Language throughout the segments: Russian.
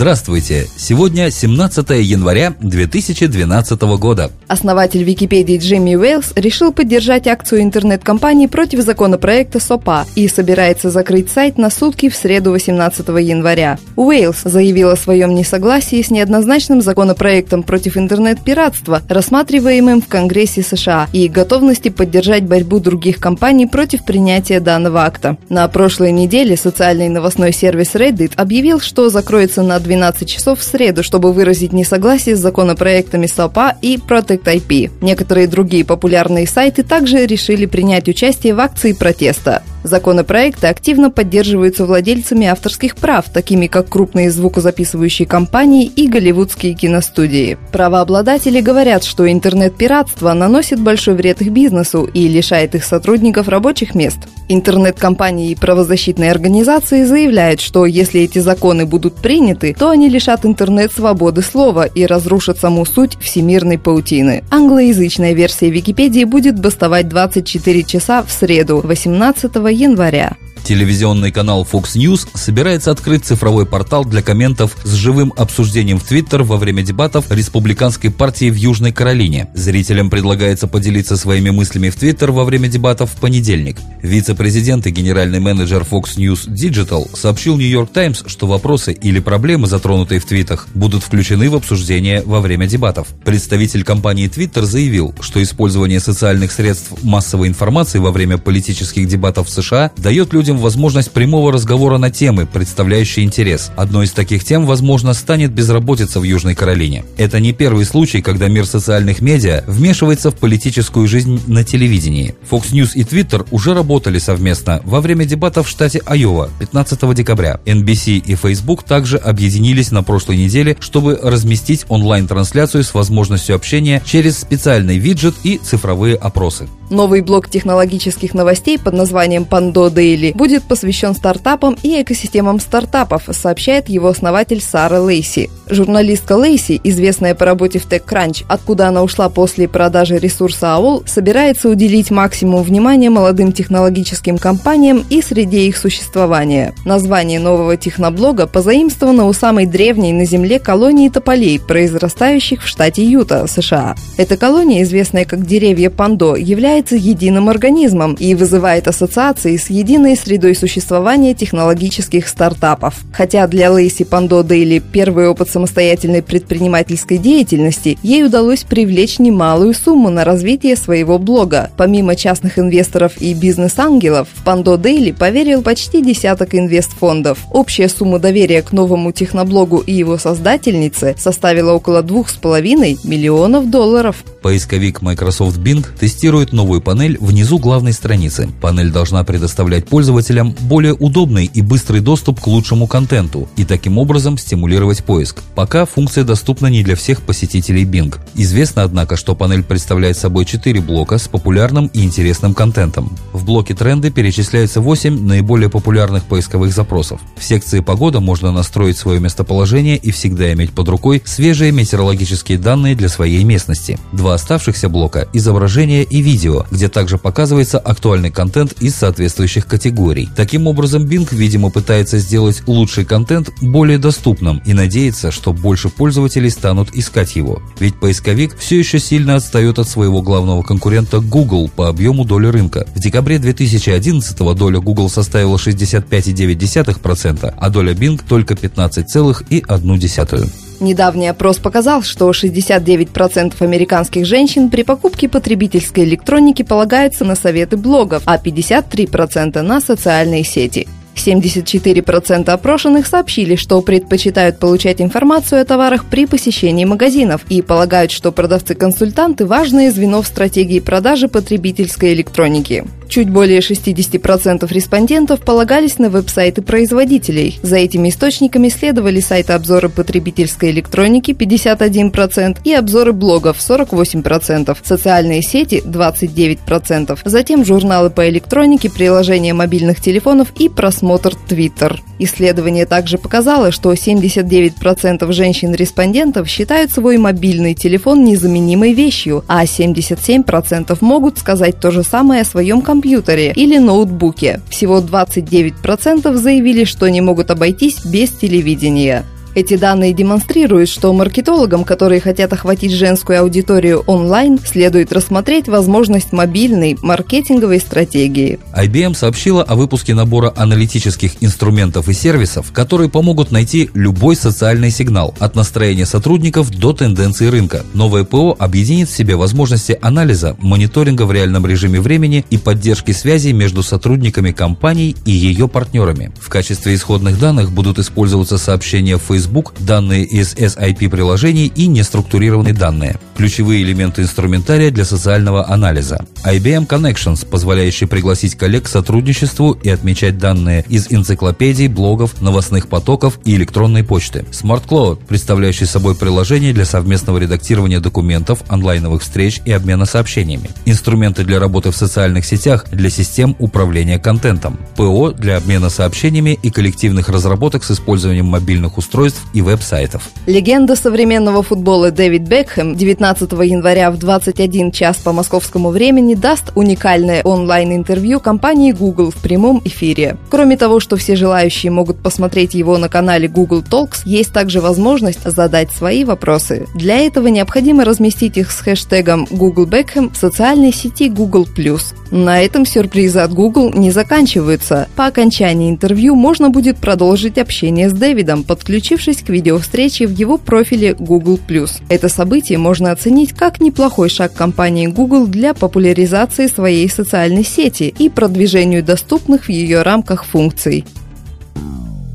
Здравствуйте! Сегодня 17 января 2012 года. Основатель Википедии Джимми Уэллс решил поддержать акцию интернет-компании против законопроекта СОПА и собирается закрыть сайт на сутки в среду 18 января. Уэллс заявил о своем несогласии с неоднозначным законопроектом против интернет-пиратства, рассматриваемым в Конгрессе США, и готовности поддержать борьбу других компаний против принятия данного акта. На прошлой неделе социальный новостной сервис Reddit объявил, что закроется на 12 часов в среду, чтобы выразить несогласие с законопроектами СОПА и Protect IP. Некоторые другие популярные сайты также решили принять участие в акции протеста. Законопроекты активно поддерживаются владельцами авторских прав, такими как крупные звукозаписывающие компании и голливудские киностудии. Правообладатели говорят, что интернет-пиратство наносит большой вред их бизнесу и лишает их сотрудников рабочих мест. Интернет-компании и правозащитные организации заявляют, что если эти законы будут приняты, то они лишат интернет свободы слова и разрушат саму суть всемирной паутины. Англоязычная версия Википедии будет бастовать 24 часа в среду, 18 января. Телевизионный канал Fox News собирается открыть цифровой портал для комментов с живым обсуждением в Твиттер во время дебатов республиканской партии в Южной Каролине. Зрителям предлагается поделиться своими мыслями в Твиттер во время дебатов в понедельник. Вице-президент и генеральный менеджер Fox News Digital сообщил New York Times, что вопросы или проблемы, затронутые в твитах, будут включены в обсуждение во время дебатов. Представитель компании Twitter заявил, что использование социальных средств массовой информации во время политических дебатов в США дает людям возможность прямого разговора на темы, представляющие интерес. Одной из таких тем, возможно, станет безработица в Южной Каролине. Это не первый случай, когда мир социальных медиа вмешивается в политическую жизнь на телевидении. Fox News и Twitter уже работали совместно во время дебатов в штате Айова 15 декабря. NBC и Facebook также объединились на прошлой неделе, чтобы разместить онлайн-трансляцию с возможностью общения через специальный виджет и цифровые опросы. Новый блок технологических новостей под названием Pando Daily будет посвящен стартапам и экосистемам стартапов, сообщает его основатель Сара Лейси. Журналистка Лейси, известная по работе в TechCrunch, откуда она ушла после продажи ресурса AOL, собирается уделить максимум внимания молодым технологическим компаниям и среде их существования. Название нового техноблога позаимствовано у самой древней на Земле колонии тополей, произрастающих в штате Юта, США. Эта колония, известная как деревья Пандо, является единым организмом и вызывает ассоциации с единой средой существования технологических стартапов. Хотя для Лейси Пандо Дейли первый опыт самостоятельной предпринимательской деятельности, ей удалось привлечь немалую сумму на развитие своего блога. Помимо частных инвесторов и бизнес-ангелов, в Пандо Дейли поверил почти десяток инвестфондов. Общая сумма доверия к новому техноблогу и его создательнице составила около 2,5 миллионов долларов. Поисковик Microsoft Bing тестирует новую панель внизу главной страницы. Панель должна предоставлять пользователям более удобный и быстрый доступ к лучшему контенту и таким образом стимулировать поиск. Пока функция доступна не для всех посетителей Bing. Известно, однако, что панель представляет собой 4 блока с популярным и интересным контентом. В блоке тренды перечисляются 8 наиболее популярных поисковых запросов. В секции «Погода» можно настроить свое местоположение и всегда иметь под рукой свежие метеорологические данные для своей местности. Два оставшихся блока – изображение и видео, где также показывается актуальный контент из соответствующих категорий. Таким образом, Bing, видимо, пытается сделать лучший контент более доступным и надеется, что больше пользователей станут искать его. Ведь поисковик все еще сильно отстает от своего главного конкурента Google по объему доли рынка. В декабре 2011 доля Google составила 65,9%, а доля Bing только 15,1%. Недавний опрос показал, что 69% американских женщин при покупке потребительской электроники полагаются на советы блогов, а 53% на социальные сети. 74% опрошенных сообщили, что предпочитают получать информацию о товарах при посещении магазинов и полагают, что продавцы-консультанты – важное звено в стратегии продажи потребительской электроники. Чуть более 60% респондентов полагались на веб-сайты производителей. За этими источниками следовали сайты обзоры потребительской электроники 51% и обзоры блогов 48%, социальные сети 29%, затем журналы по электронике, приложения мобильных телефонов и просмотр Twitter. Исследование также показало, что 79% женщин-респондентов считают свой мобильный телефон незаменимой вещью, а 77% могут сказать то же самое о своем компьютере или ноутбуке. Всего 29% заявили, что не могут обойтись без телевидения. Эти данные демонстрируют, что маркетологам, которые хотят охватить женскую аудиторию онлайн, следует рассмотреть возможность мобильной маркетинговой стратегии. IBM сообщила о выпуске набора аналитических инструментов и сервисов, которые помогут найти любой социальный сигнал, от настроения сотрудников до тенденций рынка. Новое ПО объединит в себе возможности анализа, мониторинга в реальном режиме времени и поддержки связи между сотрудниками компаний и ее партнерами. В качестве исходных данных будут использоваться сообщения в Facebook Facebook, данные из SIP-приложений и неструктурированные данные. Ключевые элементы инструментария для социального анализа. IBM Connections, позволяющий пригласить коллег к сотрудничеству и отмечать данные из энциклопедий, блогов, новостных потоков и электронной почты. Smart Cloud, представляющий собой приложение для совместного редактирования документов, онлайновых встреч и обмена сообщениями. Инструменты для работы в социальных сетях для систем управления контентом. ПО для обмена сообщениями и коллективных разработок с использованием мобильных устройств устройств и веб-сайтов. Легенда современного футбола Дэвид Бекхэм 19 января в 21 час по московскому времени даст уникальное онлайн-интервью компании Google в прямом эфире. Кроме того, что все желающие могут посмотреть его на канале Google Talks, есть также возможность задать свои вопросы. Для этого необходимо разместить их с хэштегом Google Beckham в социальной сети Google+. На этом сюрпризы от Google не заканчиваются. По окончании интервью можно будет продолжить общение с Дэвидом, подключив подключившись к видеовстрече в его профиле Google+. Это событие можно оценить как неплохой шаг компании Google для популяризации своей социальной сети и продвижению доступных в ее рамках функций.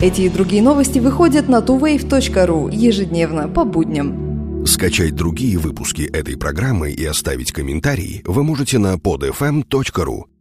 Эти и другие новости выходят на tuwave.ru ежедневно по будням. Скачать другие выпуски этой программы и оставить комментарии вы можете на podfm.ru.